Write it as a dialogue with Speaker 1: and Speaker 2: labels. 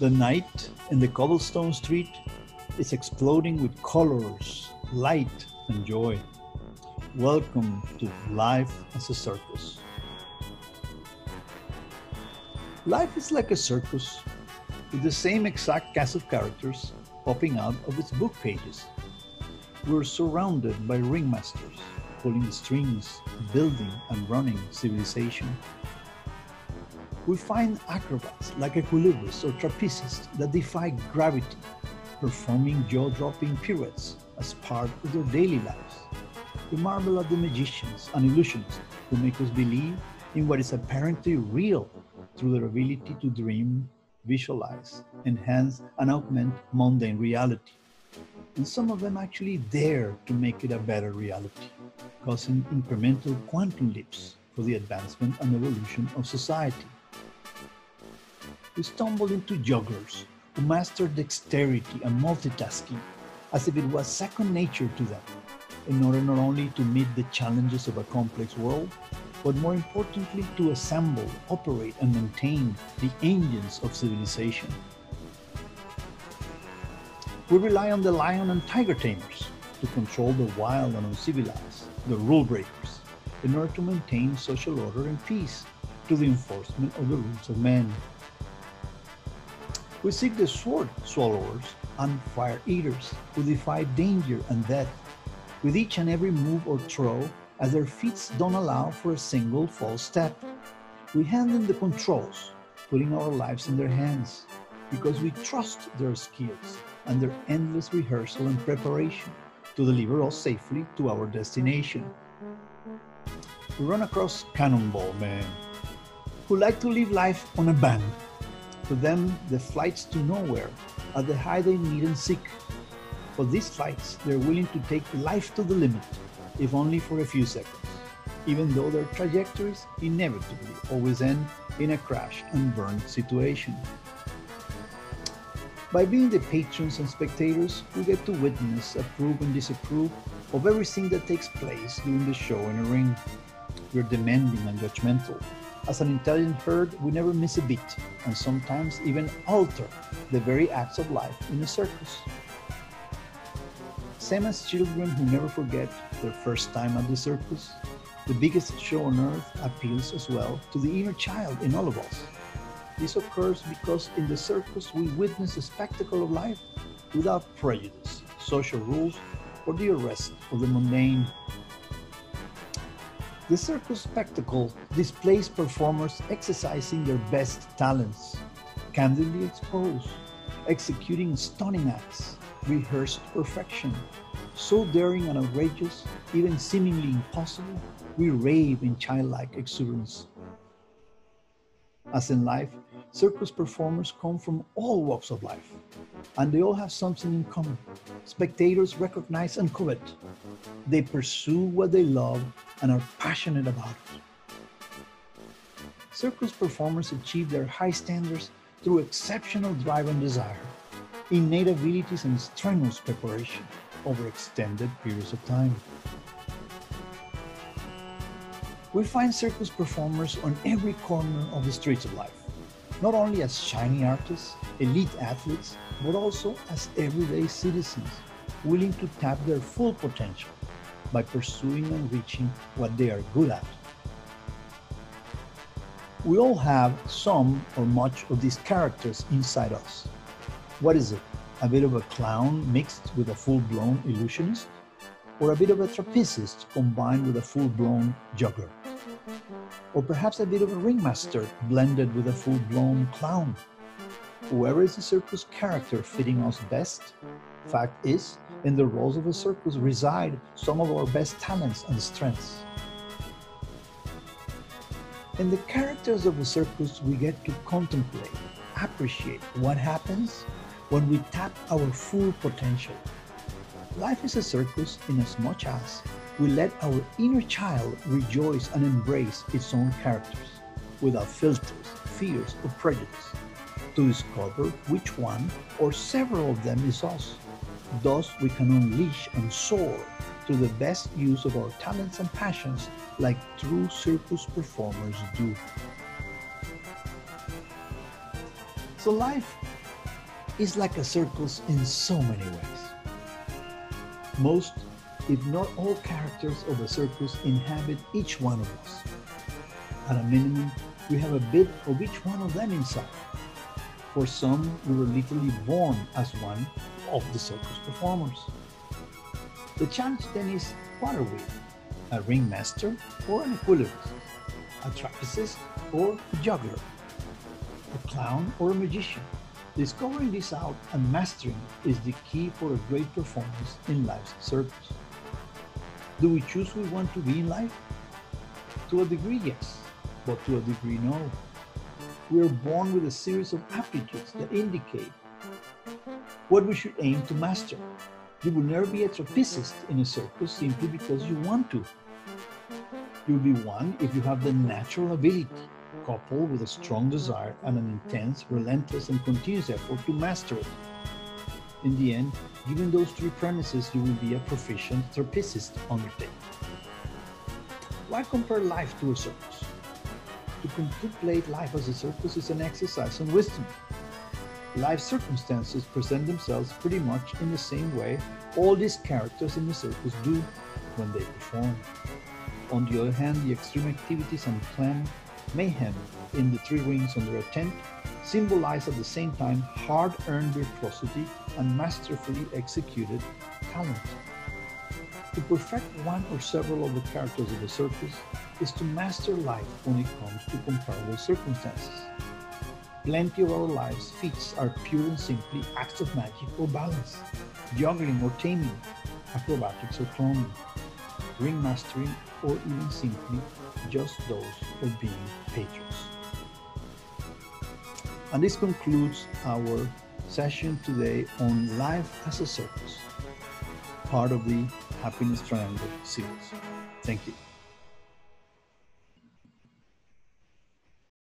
Speaker 1: The night in the cobblestone street is exploding with colors, light, and joy. Welcome to Life as a Circus. Life is like a circus with the same exact cast of characters popping out of its book pages. We're surrounded by ringmasters pulling strings, building and running civilization. We find acrobats like equilibrists or trapezes that defy gravity, performing jaw-dropping pirouettes as part of their daily lives. We marvel at the magicians and illusionists who make us believe in what is apparently real through their ability to dream, visualize, enhance, and augment mundane reality. And some of them actually dare to make it a better reality causing incremental quantum leaps for the advancement and evolution of society. We stumbled into jugglers who mastered dexterity and multitasking as if it was second nature to them, in order not only to meet the challenges of a complex world, but more importantly to assemble, operate, and maintain the engines of civilization. We rely on the lion and tiger tamers to control the wild and uncivilized, the rule breakers, in order to maintain social order and peace to the enforcement of the rules of men. We seek the sword swallowers and fire eaters who defy danger and death with each and every move or throw as their feet don't allow for a single false step. We hand them the controls, putting our lives in their hands because we trust their skills and their endless rehearsal and preparation to deliver us safely to our destination. We run across Cannonball Men, who like to live life on a bang. To them, the flights to nowhere are the high they need and seek. For these flights, they're willing to take life to the limit, if only for a few seconds, even though their trajectories inevitably always end in a crash and burn situation. By being the patrons and spectators, we get to witness, approve, and disapprove of everything that takes place during the show in a ring. We're demanding and judgmental. As an intelligent herd, we never miss a beat, and sometimes even alter the very acts of life in a circus. Same as children who never forget their first time at the circus, the biggest show on earth appeals as well to the inner child in all of us this occurs because in the circus we witness the spectacle of life without prejudice, social rules, or the arrest of the mundane. The circus spectacle displays performers exercising their best talents, candidly exposed, executing stunning acts, rehearsed perfection, so daring and outrageous, even seemingly impossible, we rave in childlike exuberance. As in life, circus performers come from all walks of life, and they all have something in common. Spectators recognize and covet. They pursue what they love and are passionate about it. Circus performers achieve their high standards through exceptional drive and desire, innate abilities, and strenuous preparation over extended periods of time. We find circus performers on every corner of the streets of life, not only as shiny artists, elite athletes, but also as everyday citizens, willing to tap their full potential by pursuing and reaching what they are good at. We all have some or much of these characters inside us. What is it? A bit of a clown mixed with a full-blown illusionist? Or a bit of a trapezist combined with a full-blown juggler? or perhaps a bit of a ringmaster blended with a full-blown clown. Whoever is the circus character fitting us best, fact is, in the roles of a circus reside some of our best talents and strengths. In the characters of the circus, we get to contemplate, appreciate what happens when we tap our full potential. Life is a circus in as much as we let our inner child rejoice and embrace its own characters without filters, fears, or prejudice to discover which one or several of them is us. Thus, we can unleash and soar to the best use of our talents and passions like true circus performers do. So life is like a circus in so many ways. Most, if not all characters of a circus inhabit each one of us. At a minimum, we have a bit of each one of them inside. For some, we were literally born as one of the circus performers. The challenge then is what are we? A ringmaster or an equilibrist? A trapezist or a juggler? A clown or a magician? Discovering this out and mastering is the key for a great performance in life's circus. Do we choose who we want to be in life? To a degree, yes, but to a degree, no. We are born with a series of aptitudes that indicate what we should aim to master. You will never be a trapezist in a circus simply because you want to. You'll be one if you have the natural ability, coupled with a strong desire and an intense, relentless, and continuous effort to master it. In the end, given those three premises, you will be a proficient trapezist on your day. Why compare life to a circus? To contemplate life as a circus is an exercise in wisdom life circumstances present themselves pretty much in the same way all these characters in the circus do when they perform. On the other hand, the extreme activities and planned mayhem in the three rings under a tent symbolize at the same time hard-earned virtuosity and masterfully executed talent. To perfect one or several of the characters of the circus is to master life when it comes to comparable circumstances. Plenty of our lives' feats are pure and simply acts of magic or balance, juggling or taming, acrobatics or clowning, ring mastering, or even simply just those of being patrons. And this concludes our session today on life as a circus, part of the Happiness Triangle series. Thank you.